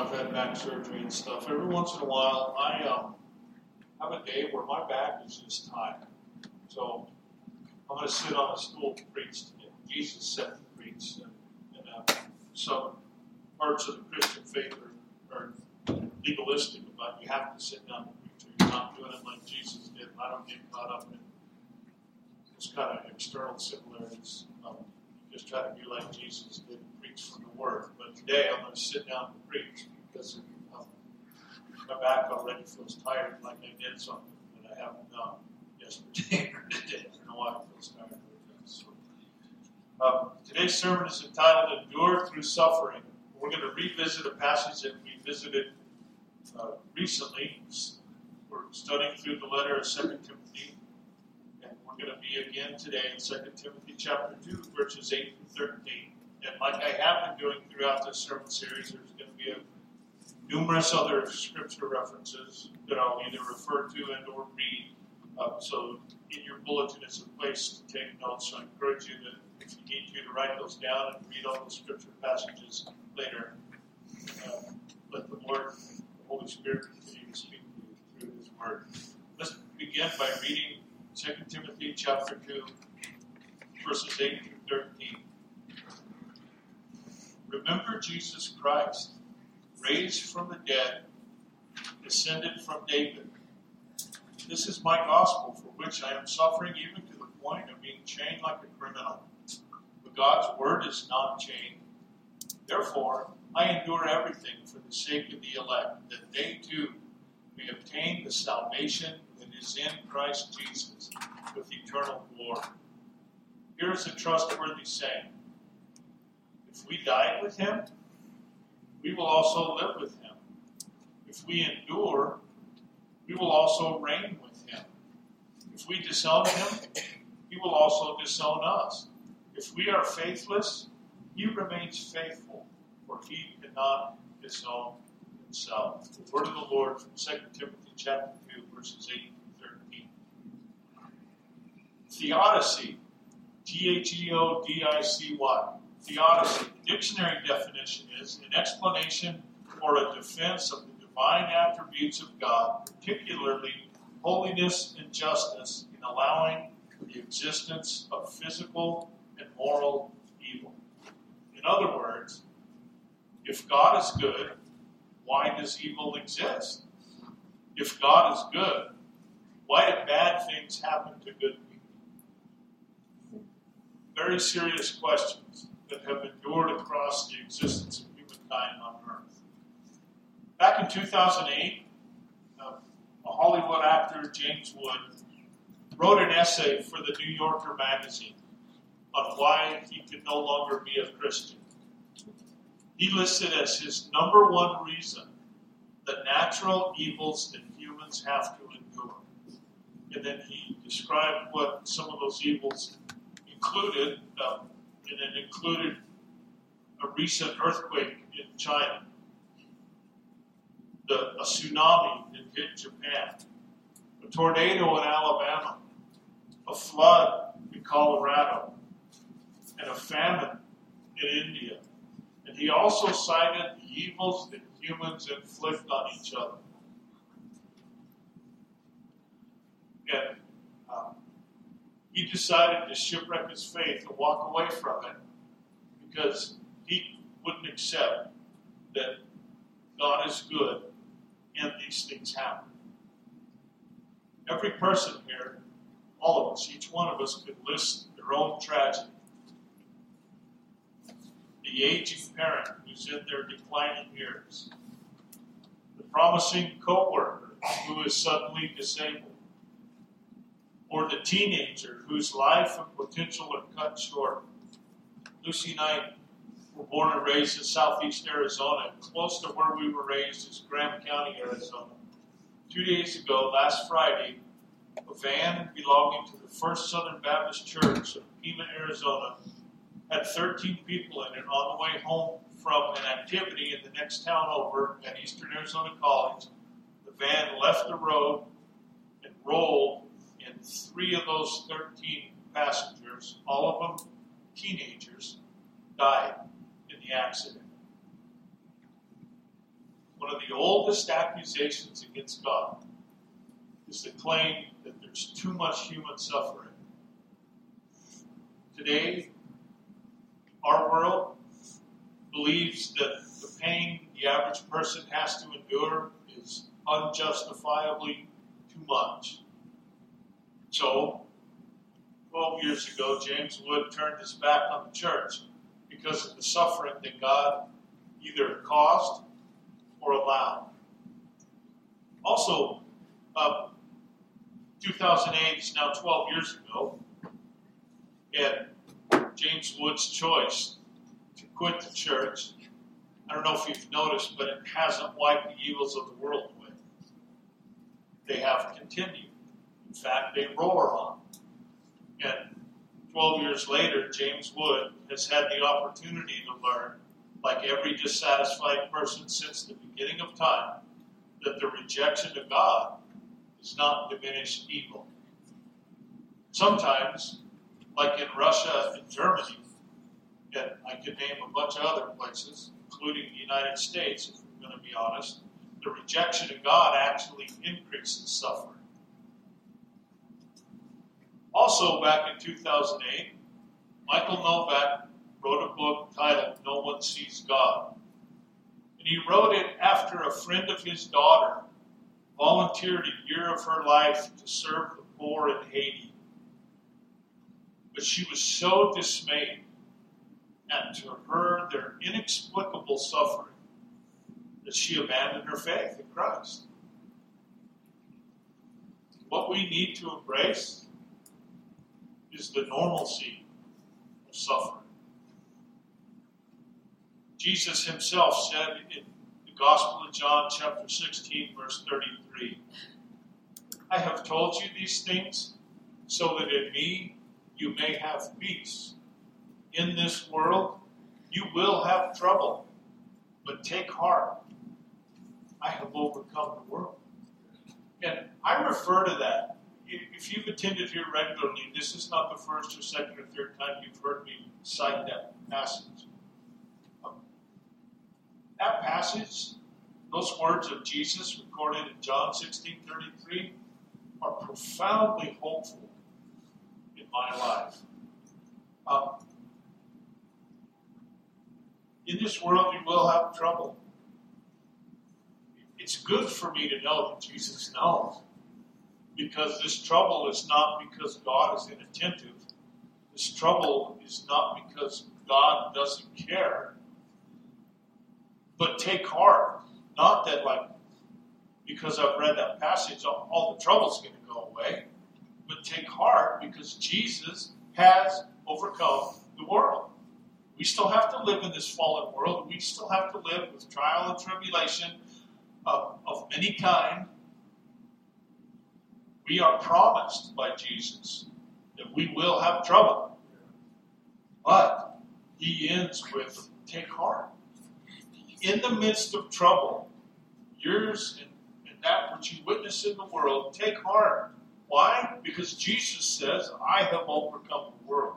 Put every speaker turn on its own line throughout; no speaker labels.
I've had back surgery and stuff. Every once in a while, I um, have a day where my back is just tired. So I'm going to sit on a stool to preach today. Jesus said to preach. And, and uh, some parts of the Christian faith are, are legalistic about you have to sit down to preach you're not doing it like Jesus did. I don't get caught up in this kind of external similarities. Um, just try to be like Jesus did preach from the Word. But today I'm going to sit down and preach because um, my back already feels tired, like I did something that I haven't done yesterday or today. I don't know why it feels tired. So, um, today's sermon is entitled "Endure Through Suffering." We're going to revisit a passage that we visited uh, recently. We're studying through the letter of Second Timothy and we're going to be again today in 2 Timothy chapter 2, verses 8 through 13. And like I have been doing throughout this sermon series, there's going to be a, numerous other scripture references that I'll either refer to and or read. Uh, so in your bulletin is a place to take notes. So I encourage you that if you need to, to write those down and read all the scripture passages later. Uh, let the Lord, the Holy Spirit, continue to speak to you through His Word. Let's begin by reading 2 Timothy chapter 2, verses 8 through 13. Remember Jesus Christ, raised from the dead, descended from David. This is my gospel for which I am suffering even to the point of being chained like a criminal. But God's word is not chained. Therefore, I endure everything for the sake of the elect, that they too may obtain the salvation that is in Christ Jesus with eternal glory. Here is a trustworthy saying If we died with him, we will also live with him. If we endure, we will also reign with him. If we disown him, he will also disown us. If we are faithless, he remains faithful, for he cannot disown himself. The word of the Lord from 2 Timothy chapter 2, verses 8 Theodicy, T H E O D I C Y. Theodicy. The dictionary definition is an explanation or a defense of the divine attributes of God, particularly holiness and justice, in allowing the existence of physical and moral evil. In other words, if God is good, why does evil exist? If God is good, why do bad things happen to good people? very serious questions that have endured across the existence of humankind on earth. Back in 2008, uh, a Hollywood actor, James Wood, wrote an essay for the New Yorker magazine on why he could no longer be a Christian. He listed as his number one reason the natural evils that humans have to endure. And then he described what some of those evils included, um, and it included a recent earthquake in China, the, a tsunami that hit Japan, a tornado in Alabama, a flood in Colorado, and a famine in India. And he also cited the evils that humans inflict on each other. And he decided to shipwreck his faith and walk away from it because he wouldn't accept that God is good and these things happen. Every person here, all of us, each one of us could list their own tragedy. The aging parent who's in their declining years, the promising coworker who is suddenly disabled or the teenager whose life and potential are cut short. Lucy and I were born and raised in southeast Arizona. Close to where we were raised is Graham County, Arizona. Two days ago, last Friday, a van belonging to the First Southern Baptist Church of Pima, Arizona, had 13 people in it on the way home from an activity in the next town over at Eastern Arizona College. The van left the road and rolled and three of those 13 passengers, all of them teenagers, died in the accident. one of the oldest accusations against God is the claim that there's too much human suffering. Today, our world believes that the pain the average person has to endure is unjustifiably too much. So, 12 years ago, James Wood turned his back on the church because of the suffering that God either caused or allowed. Also, uh, 2008 is now 12 years ago, and James Wood's choice to quit the church. I don't know if you've noticed, but it hasn't wiped the evils of the world away. They have continued. Fact, they roar on. And 12 years later, James Wood has had the opportunity to learn, like every dissatisfied person since the beginning of time, that the rejection of God does not diminish evil. Sometimes, like in Russia and Germany, and I could name a bunch of other places, including the United States, if we're going to be honest, the rejection of God actually increases suffering. Also, back in 2008, Michael Novak wrote a book titled No One Sees God. And he wrote it after a friend of his daughter volunteered a year of her life to serve the poor in Haiti. But she was so dismayed at to her their inexplicable suffering that she abandoned her faith in Christ. What we need to embrace is the normalcy of suffering. Jesus himself said in the Gospel of John, chapter 16, verse 33, I have told you these things so that in me you may have peace. In this world you will have trouble, but take heart. I have overcome the world. And I refer to that if you've attended here regularly, this is not the first or second or third time you've heard me cite that passage. Um, that passage, those words of Jesus recorded in John 16 33, are profoundly hopeful in my life. Um, in this world, you will have trouble. It's good for me to know that Jesus knows because this trouble is not because God is inattentive. This trouble is not because God doesn't care. But take heart. Not that, like, because I've read that passage, all, all the trouble's going to go away. But take heart because Jesus has overcome the world. We still have to live in this fallen world. We still have to live with trial and tribulation of, of many kind we are promised by Jesus that we will have trouble. But he ends with take heart. In the midst of trouble, yours and, and that which you witness in the world, take heart. Why? Because Jesus says, I have overcome the world.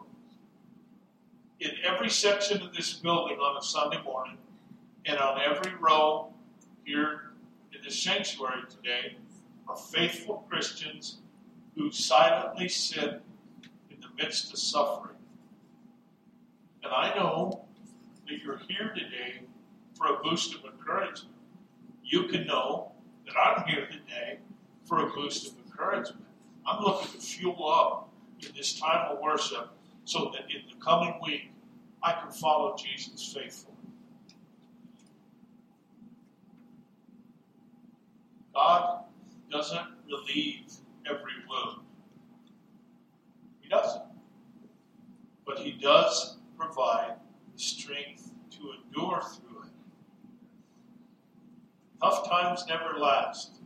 In every section of this building on a Sunday morning, and on every row here in the sanctuary today, are faithful Christians who silently sit in the midst of suffering. And I know that you're here today for a boost of encouragement. You can know that I'm here today for a boost of encouragement. I'm looking to fuel up in this time of worship so that in the coming week I can follow Jesus faithfully. God doesn't relieve every wound. He doesn't. But He does provide the strength to endure through it. Tough times never last,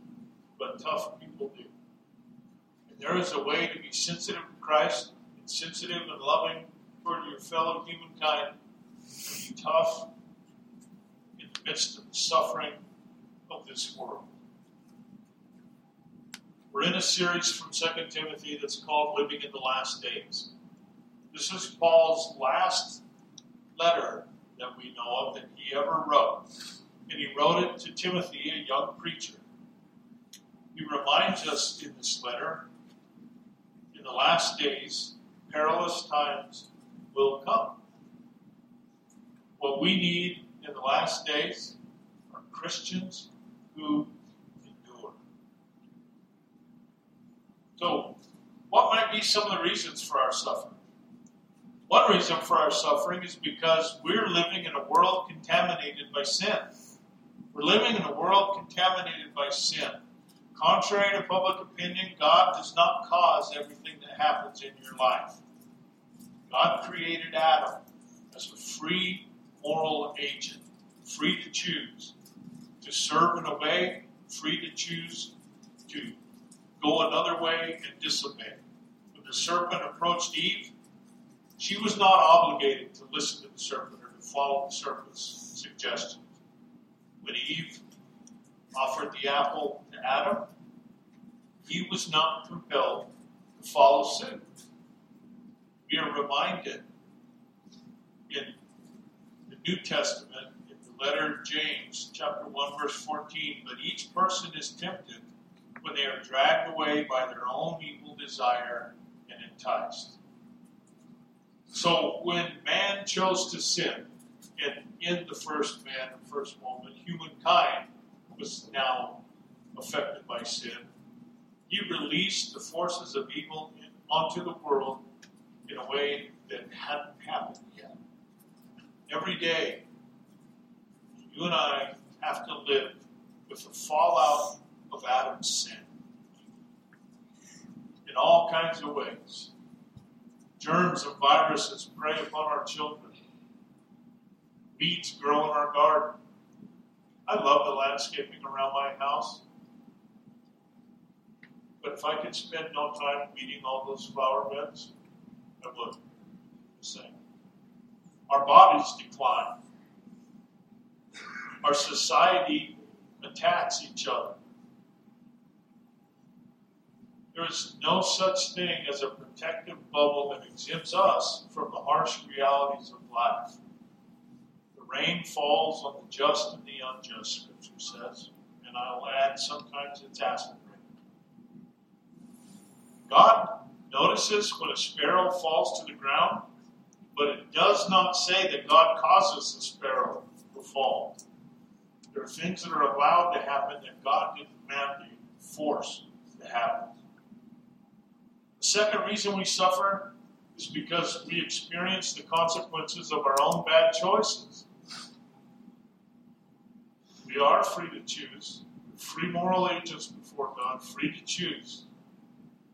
but tough people do. And there is a way to be sensitive to Christ and sensitive and loving toward your fellow humankind, to be tough in the midst of the suffering of this world. We're in a series from 2 Timothy that's called Living in the Last Days. This is Paul's last letter that we know of that he ever wrote. and he wrote it to Timothy, a young preacher. He reminds us in this letter in the last days, perilous times will come. What we need in the last days are Christians who endure. So, what might be some of the reasons for our suffering? One reason for our suffering is because we're living in a world contaminated by sin. We're living in a world contaminated by sin. Contrary to public opinion, God does not cause everything that happens in your life. God created Adam as a free moral agent, free to choose to serve and obey, free to choose to go another way and disobey. When the serpent approached Eve, she was not obligated to listen to the serpent or to follow the serpent's suggestions. When Eve offered the apple to Adam, he was not compelled to follow suit. We are reminded in the New Testament, in the letter of James, chapter 1, verse 14, but each person is tempted when they are dragged away by their own evil desire and enticed. So when man chose to sin, and in the first man, the first woman, humankind was now affected by sin, he released the forces of evil onto the world in a way that hadn't happened yet. Every day, you and I have to live with the fallout of Adam's sin in all kinds of ways. Germs and viruses prey upon our children. Weeds grow in our garden. I love the landscaping around my house. But if I could spend no time weeding all those flower beds, I would. The same. Our bodies decline. Our society attacks each other. There is no such thing as a protective bubble that exempts us from the harsh realities of life. The rain falls on the just and the unjust, Scripture says, and I will add sometimes it's acid rain. God notices when a sparrow falls to the ground, but it does not say that God causes the sparrow to fall. There are things that are allowed to happen that God didn't mandate, force to happen. The second reason we suffer is because we experience the consequences of our own bad choices. We are free to choose, free moral agents before God, free to choose.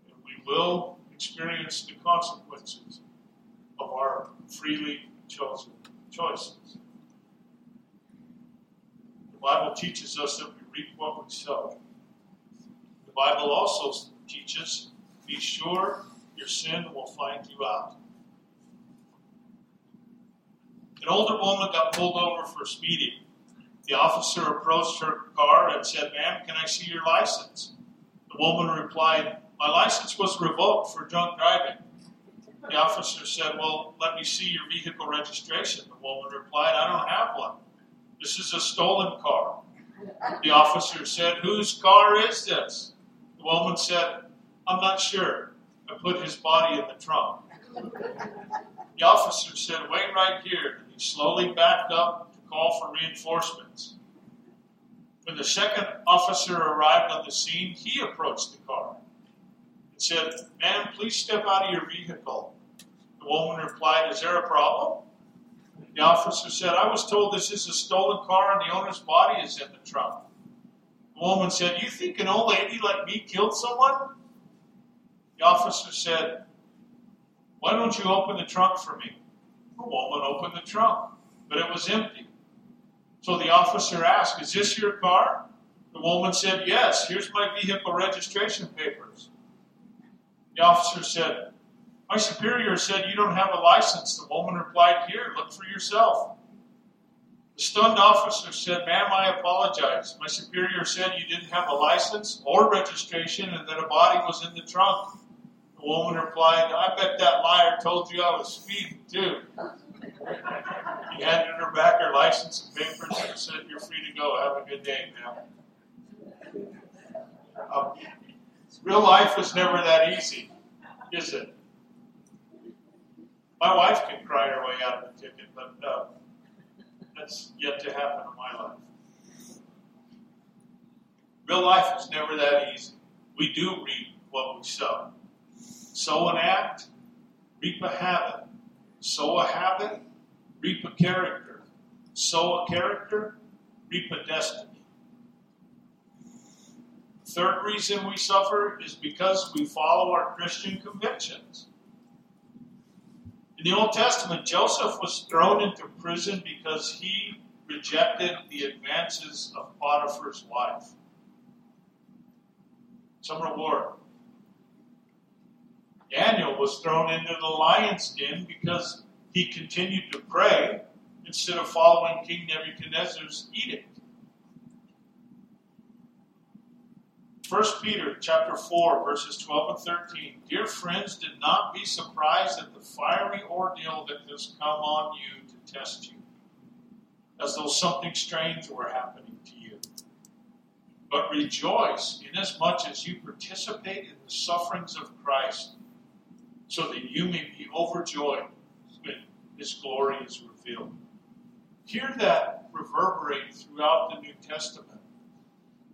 And we will experience the consequences of our freely chosen choices. The Bible teaches us that we reap what we sow. The Bible also teaches be sure your sin will find you out. An older woman got pulled over for speeding. The officer approached her car and said, Ma'am, can I see your license? The woman replied, My license was revoked for drunk driving. The officer said, Well, let me see your vehicle registration. The woman replied, I don't have one. This is a stolen car. The officer said, Whose car is this? The woman said, I'm not sure. I put his body in the trunk. The officer said, Wait right here. And he slowly backed up to call for reinforcements. When the second officer arrived on the scene, he approached the car and said, Ma'am, please step out of your vehicle. The woman replied, Is there a problem? The officer said, I was told this is a stolen car and the owner's body is in the trunk. The woman said, You think an old lady like me killed someone? The officer said, Why don't you open the trunk for me? The woman opened the trunk, but it was empty. So the officer asked, Is this your car? The woman said, Yes, here's my vehicle registration papers. The officer said, My superior said you don't have a license. The woman replied, Here, look for yourself. The stunned officer said, Ma'am, I apologize. My superior said you didn't have a license or registration and that a body was in the trunk. Woman replied, I bet that liar told you I was speeding too. He handed her back her license and papers and said, You're free to go. Have a good day, ma'am. Um, real life is never that easy, is it? My wife can cry her way out of the ticket, but uh, that's yet to happen in my life. Real life is never that easy. We do reap what we sow. Sow an act, reap a habit. Sow a habit, reap a character. Sow a character, reap a destiny. Third reason we suffer is because we follow our Christian convictions. In the Old Testament, Joseph was thrown into prison because he rejected the advances of Potiphar's wife. Some reward. Daniel was thrown into the lion's den because he continued to pray instead of following King Nebuchadnezzar's edict. 1 Peter chapter 4, verses 12 and 13. Dear friends, did not be surprised at the fiery ordeal that has come on you to test you, as though something strange were happening to you. But rejoice inasmuch as you participate in the sufferings of Christ, so that you may be overjoyed when his glory is revealed. Hear that reverberate throughout the New Testament.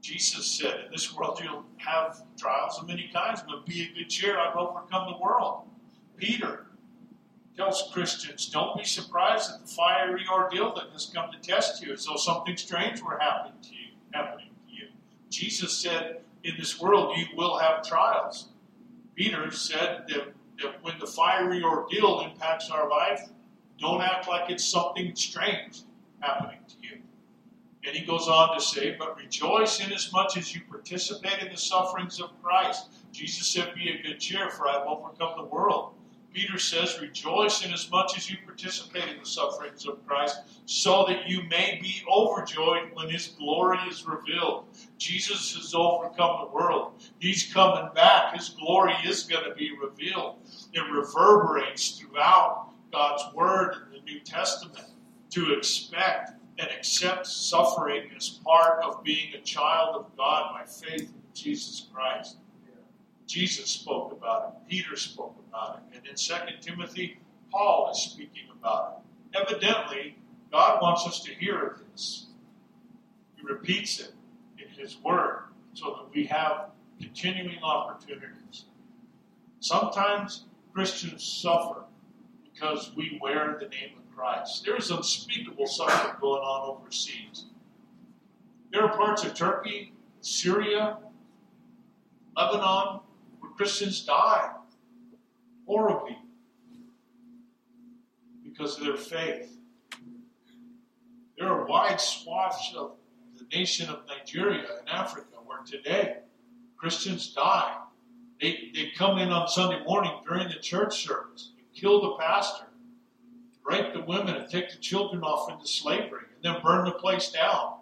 Jesus said, In this world you'll have trials of many kinds, but be of good cheer, I've overcome the world. Peter tells Christians, Don't be surprised at the fiery ordeal that has come to test you, as though something strange were happening to you. Happening to you. Jesus said, In this world you will have trials. Peter said that, when the fiery ordeal impacts our life, don't act like it's something strange happening to you. And he goes on to say, But rejoice inasmuch as you participate in the sufferings of Christ. Jesus said, Be of good cheer, for I have overcome the world. Peter says, Rejoice in as much as you participate in the sufferings of Christ, so that you may be overjoyed when his glory is revealed. Jesus has overcome the world. He's coming back. His glory is going to be revealed. It reverberates throughout God's word in the New Testament to expect and accept suffering as part of being a child of God by faith in Jesus Christ. Jesus spoke about it. Peter spoke about it. And in 2 Timothy, Paul is speaking about it. Evidently, God wants us to hear of this. He repeats it in His Word so that we have continuing opportunities. Sometimes Christians suffer because we wear the name of Christ. There is unspeakable suffering going on overseas. There are parts of Turkey, Syria, Lebanon, Christians die horribly because of their faith. There are wide swaths of the nation of Nigeria and Africa where today Christians die. They, they come in on Sunday morning during the church service and kill the pastor rape the women and take the children off into slavery and then burn the place down.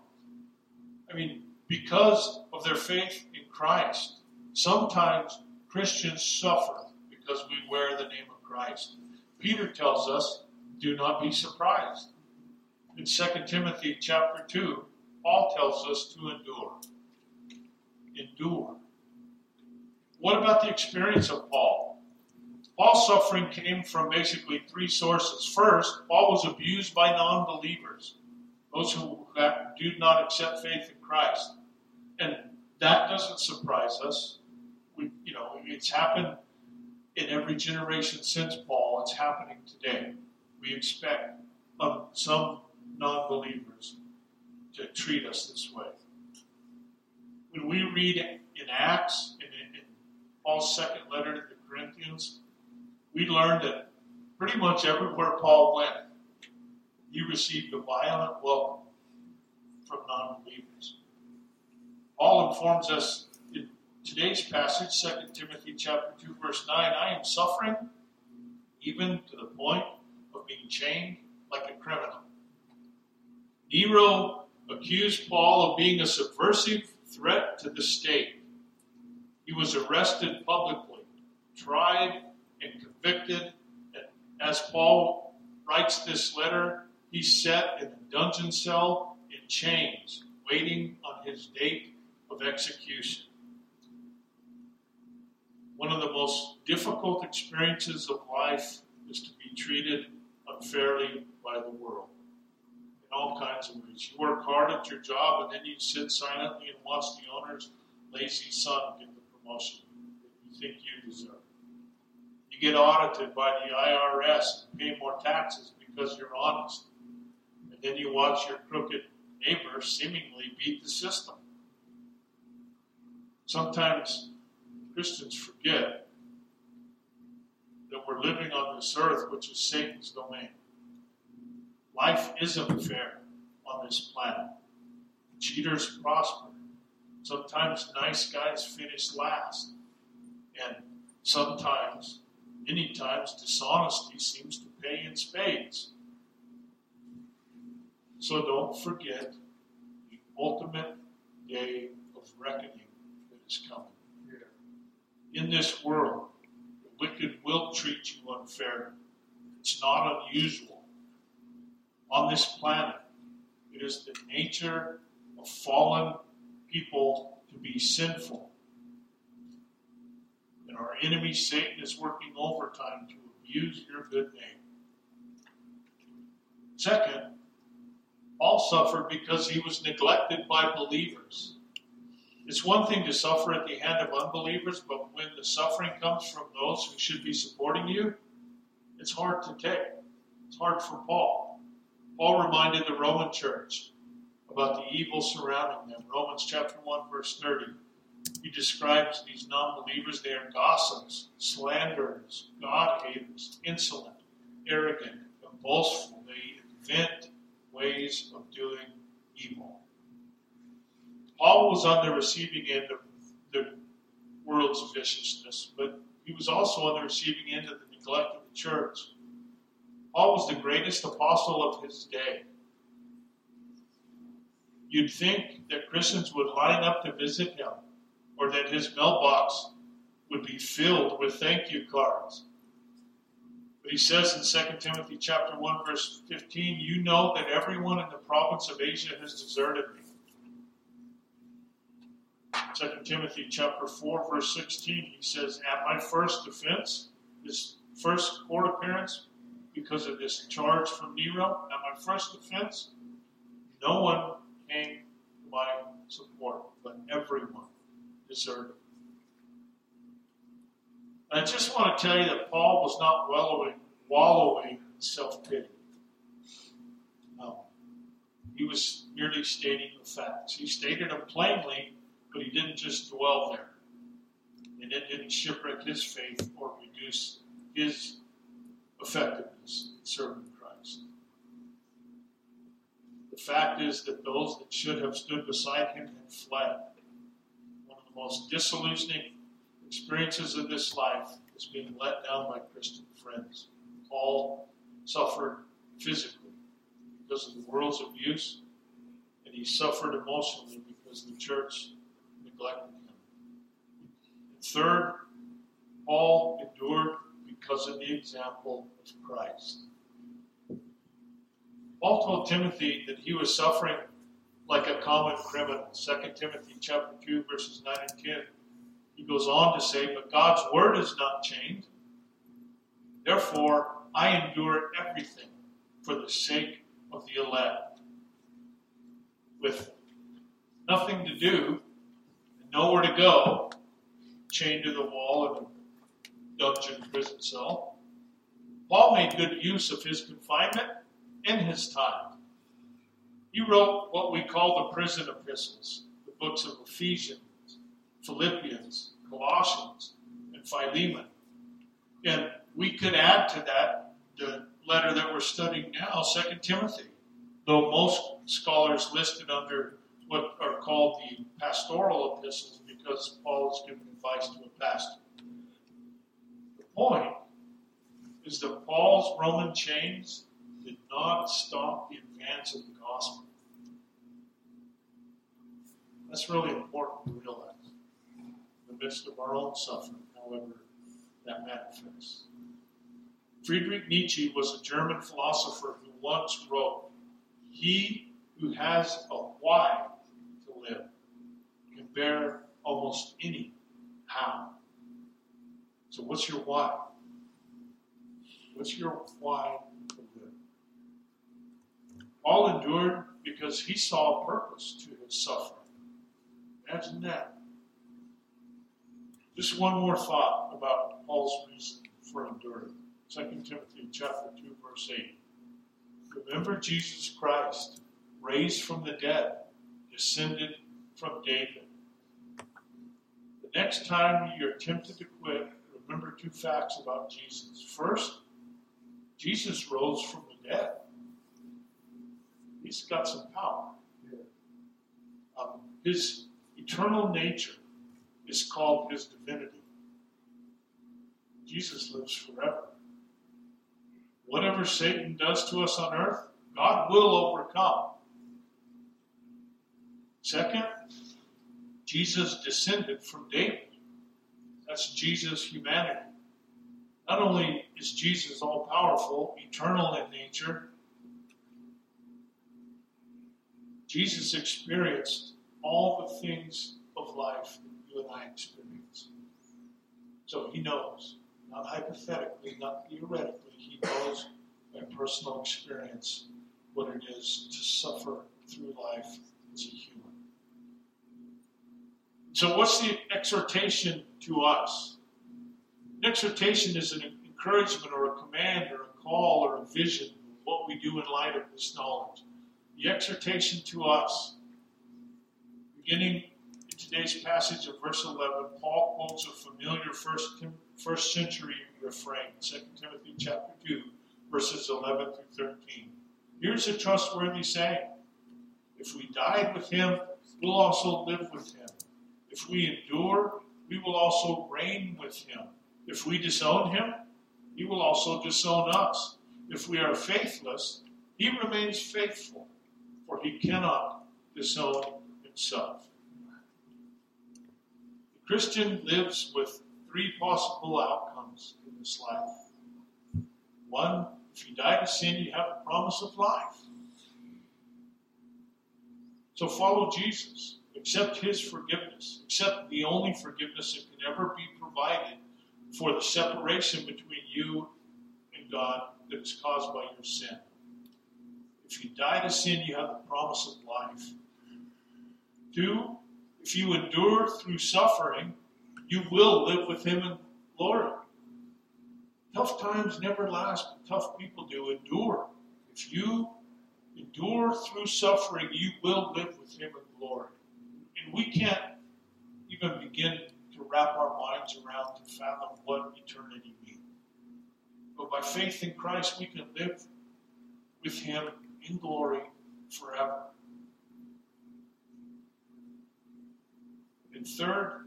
I mean, because of their faith in Christ, sometimes Christians suffer because we wear the name of Christ. Peter tells us, do not be surprised. In 2 Timothy chapter 2, Paul tells us to endure. Endure. What about the experience of Paul? Paul's suffering came from basically three sources. First, Paul was abused by non believers, those who do not accept faith in Christ. And that doesn't surprise us. We, you know, it's happened in every generation since Paul. It's happening today. We expect um, some non believers to treat us this way. When we read in Acts, in, in Paul's second letter to the Corinthians, we learn that pretty much everywhere Paul went, he received a violent welcome from non believers. Paul informs us today's passage, 2 Timothy chapter 2, verse 9, I am suffering even to the point of being chained like a criminal. Nero accused Paul of being a subversive threat to the state. He was arrested publicly, tried, and convicted. And as Paul writes this letter, He's set in a dungeon cell in chains, waiting on his date of execution. One of the most difficult experiences of life is to be treated unfairly by the world in all kinds of ways. You work hard at your job and then you sit silently and watch the owner's lazy son get the promotion that you think you deserve. You get audited by the IRS and pay more taxes because you're honest. And then you watch your crooked neighbor seemingly beat the system. Sometimes Christians forget that we're living on this earth, which is Satan's domain. Life isn't fair on this planet. Cheaters prosper. Sometimes nice guys finish last. And sometimes, many times, dishonesty seems to pay in spades. So don't forget the ultimate day of reckoning that is coming. In this world, the wicked will treat you unfairly. It's not unusual. On this planet, it is the nature of fallen people to be sinful. And our enemy Satan is working overtime to abuse your good name. Second, Paul suffered because he was neglected by believers. It's one thing to suffer at the hand of unbelievers, but when the suffering comes from those who should be supporting you, it's hard to take. It's hard for Paul. Paul reminded the Roman church about the evil surrounding them. Romans chapter 1, verse 30. He describes these non believers. They are gossips, slanderers, God haters, insolent, arrogant, boastful. They invent ways of doing evil. Paul was on the receiving end of the world's viciousness, but he was also on the receiving end of the neglect of the church. Paul was the greatest apostle of his day. You'd think that Christians would line up to visit him, or that his mailbox would be filled with thank you cards. But he says in 2 Timothy chapter 1 verse 15, you know that everyone in the province of Asia has deserted me. 2 Timothy chapter 4 verse 16, he says, At my first defense, this first court appearance, because of this charge from Nero, at my first defense, no one came to my support, but everyone deserted. I just want to tell you that Paul was not wallowing, wallowing in self pity. No. He was merely stating the facts. He stated them plainly, but he didn't just dwell there. And it didn't shipwreck his faith or reduce his effectiveness in serving Christ. The fact is that those that should have stood beside him had fled. One of the most disillusioning experiences of this life is being let down by Christian friends. Paul suffered physically because of the world's abuse, and he suffered emotionally because the church neglected him. Third, Paul endured because of the example of Christ. Paul told Timothy that he was suffering like a common criminal. 2 Timothy chapter 2, verses 9 and 10 he goes on to say, But God's word is not changed. Therefore, I endure everything for the sake of the elect. With nothing to do, nowhere to go, chained to the wall in a dungeon prison cell, Paul made good use of his confinement and his time. He wrote what we call the prison epistles, the books of Ephesians, Philippians, Colossians, and Philemon. And we could add to that the letter that we're studying now, Second Timothy, though most scholars listed under what are called the pastoral epistles because Paul is giving advice to a pastor. The point is that Paul's Roman chains did not stop the advance of the gospel. That's really important to realize in the midst of our own suffering, however that manifests. Friedrich Nietzsche was a German philosopher who once wrote, He who has a why bear almost any how. So, what's your why? What's your why to live? Paul endured because he saw a purpose to his suffering. Imagine that. Just one more thought about Paul's reason for enduring. 2 Timothy chapter 2, verse 8. Remember Jesus Christ, raised from the dead, descended from David. The next time you're tempted to quit, remember two facts about Jesus. First, Jesus rose from the dead. He's got some power. Um, his eternal nature is called his divinity. Jesus lives forever. Whatever Satan does to us on earth, God will overcome. Second, Jesus descended from David. That's Jesus' humanity. Not only is Jesus all powerful, eternal in nature, Jesus experienced all the things of life that you and I experience. So he knows, not hypothetically, not theoretically, he knows by personal experience what it is to suffer through life as a human. So, what's the exhortation to us? An exhortation is an encouragement or a command or a call or a vision of what we do in light of this knowledge. The exhortation to us, beginning in today's passage of verse 11, Paul quotes a familiar first, first century refrain, 2 Timothy chapter 2, verses 11 through 13. Here's a trustworthy saying If we died with him, we'll also live with him. If we endure, we will also reign with him. If we disown him, he will also disown us. If we are faithless, he remains faithful, for he cannot disown himself. The Christian lives with three possible outcomes in this life. One, if you die to sin, you have the promise of life. So follow Jesus. Accept his forgiveness. Accept the only forgiveness that can ever be provided for the separation between you and God that is caused by your sin. If you die to sin, you have the promise of life. Two, if you endure through suffering, you will live with him in glory. Tough times never last, but tough people do. Endure. If you endure through suffering, you will live with him in glory. We can't even begin to wrap our minds around to fathom what eternity means. But by faith in Christ, we can live with Him in glory forever. And third,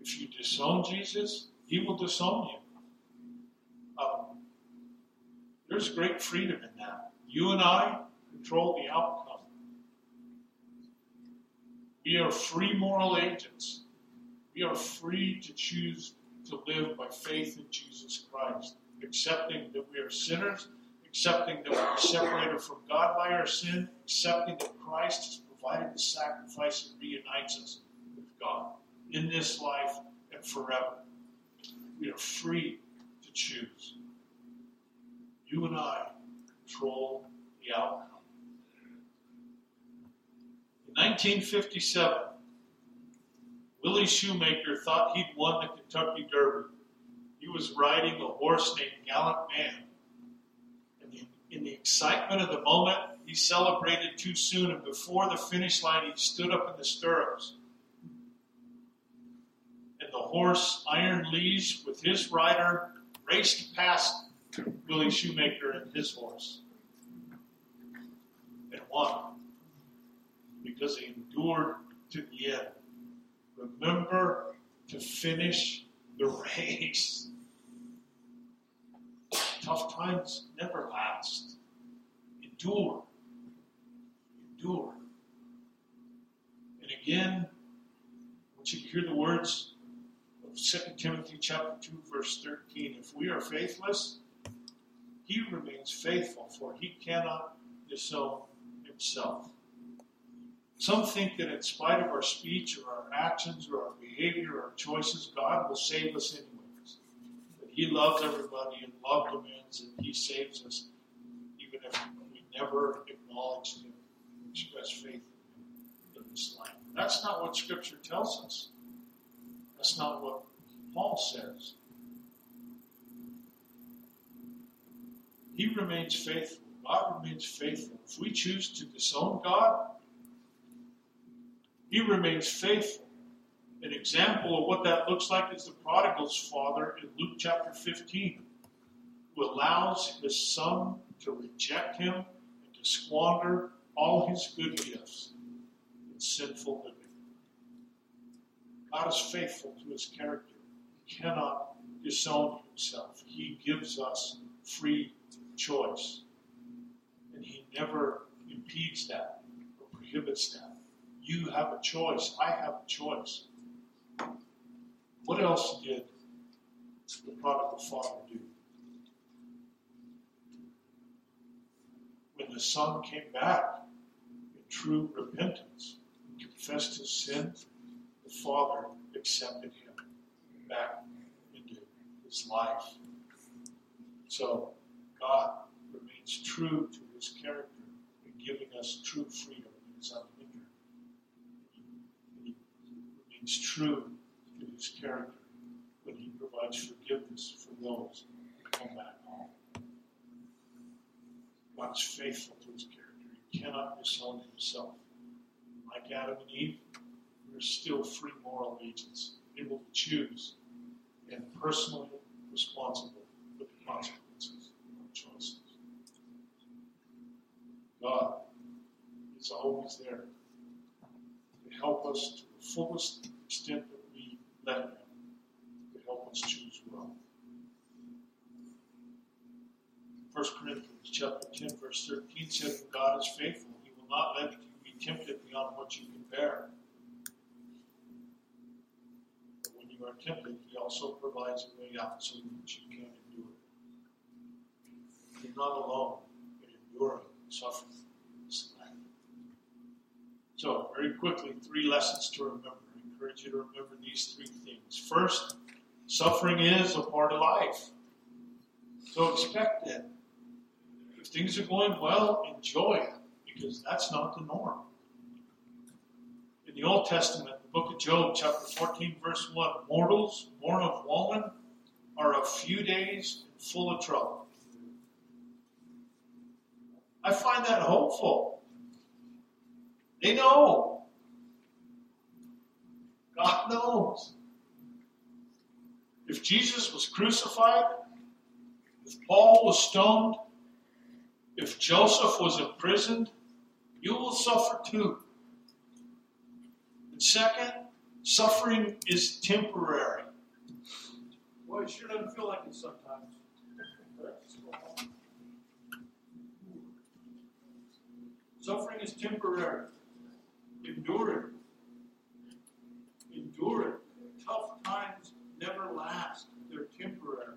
if you disown Jesus, He will disown you. Um, there's great freedom in that. You and I control the outcome. We are free moral agents. We are free to choose to live by faith in Jesus Christ, accepting that we are sinners, accepting that we are separated from God by our sin, accepting that Christ has provided the sacrifice that reunites us with God in this life and forever. We are free to choose. You and I control the outcome. In 1957, Willie Shoemaker thought he'd won the Kentucky Derby. He was riding a horse named Gallant Man. In the, in the excitement of the moment, he celebrated too soon, and before the finish line, he stood up in the stirrups. And the horse, Iron Liege, with his rider, raced past Willie Shoemaker and his horse and won because he endured to the end. Remember to finish the race. Tough times never last. Endure. Endure. And again, want you hear the words of 2 Timothy chapter 2, verse 13. If we are faithless, he remains faithful, for he cannot disown himself. Some think that in spite of our speech or our actions or our behavior or our choices, God will save us anyways. That He loves everybody and love demands that He saves us, even if we never acknowledge Him, express faith in this life. That's not what Scripture tells us. That's not what Paul says. He remains faithful. God remains faithful. If we choose to disown God, he remains faithful. An example of what that looks like is the prodigal's father in Luke chapter 15, who allows his son to reject him and to squander all his good gifts in sinful living. God is faithful to his character. He cannot disown himself. He gives us free choice. And he never impedes that or prohibits that. You have a choice. I have a choice. What else did the prodigal father do? When the son came back in true repentance and confessed his sin, the father accepted him back into his life. So God remains true to his character in giving us true freedom in his remains true to his character when he provides forgiveness for those who come back home. God is faithful to his character. He cannot disown himself. Like Adam and Eve, we're still free moral agents, able to choose and personally responsible for the consequences of our choices. God is always there to help us to the fullest extent that we let Him to help us choose well. 1 Corinthians chapter 10, verse 13 says, God is faithful. He will not let you be tempted beyond what you can bear. But when you are tempted, He also provides a way out so that you can endure. You're not alone in enduring suffering. So, very quickly, three lessons to remember. Encourage you to remember these three things. First, suffering is a part of life. So expect it. If things are going well, enjoy it, because that's not the norm. In the Old Testament, the book of Job, chapter 14, verse 1, mortals born of woman are a few days full of trouble. I find that hopeful. They know. God knows. If Jesus was crucified, if Paul was stoned, if Joseph was imprisoned, you will suffer too. And second, suffering is temporary.
Boy, it sure doesn't feel like it sometimes. Suffering is temporary. Endure it. Endure it. Tough times never last, they're temporary.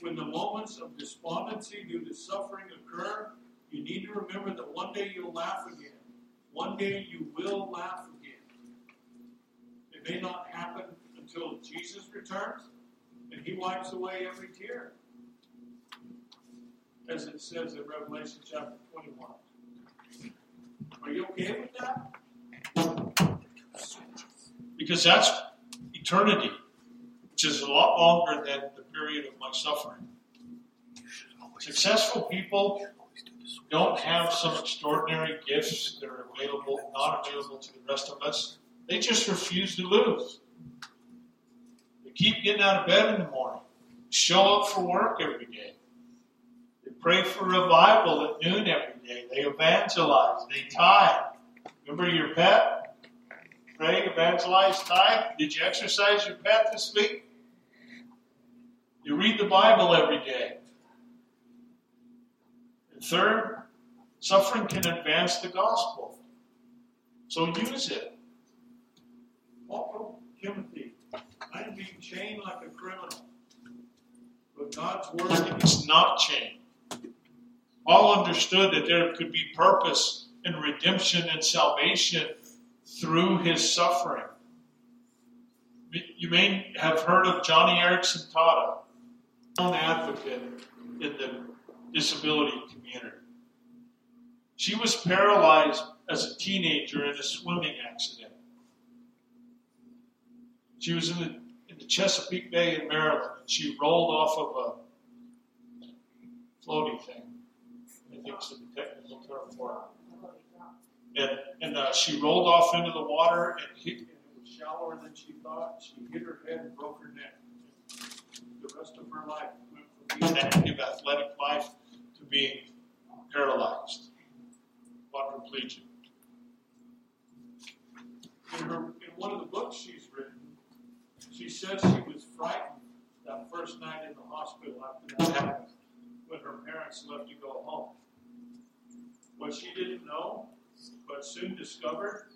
When the moments of despondency due to suffering occur, you need to remember that one day you'll laugh again. One day you will laugh again. It may not happen until Jesus returns and he wipes away every tear. As it says in Revelation chapter 21. Are you okay with that?
Because that's eternity, which is a lot longer than the period of my suffering. Successful people don't have some extraordinary gifts that are available, not available to the rest of us. They just refuse to lose. They keep getting out of bed in the morning, show up for work every day. They pray for revival at noon every day. They evangelize. They tithe. Remember your pet? Pray, evangelize, tithe. Did you exercise your pet this week? You read the Bible every day. And third, suffering can advance the gospel. So use it.
Paul Timothy, I'm being chained like a criminal. But God's word
is not chained. Paul understood that there could be purpose and redemption and salvation through his suffering. You may have heard of Joni Eareckson Tada, an advocate in the disability community. She was paralyzed as a teenager in a swimming accident. She was in the, in the Chesapeake Bay in Maryland, and she rolled off of a floaty thing. I think it's the technical term for it. And, and uh, she rolled off into the water and and it was shallower than she thought. She hit her head and broke her neck. The rest of her life went from being an active athletic life to being paralyzed, quadriplegic. In, her, in one of the books she's written, she says she was frightened that first night in the hospital after that happened, when her parents left to go home. What she didn't know, but soon discovered,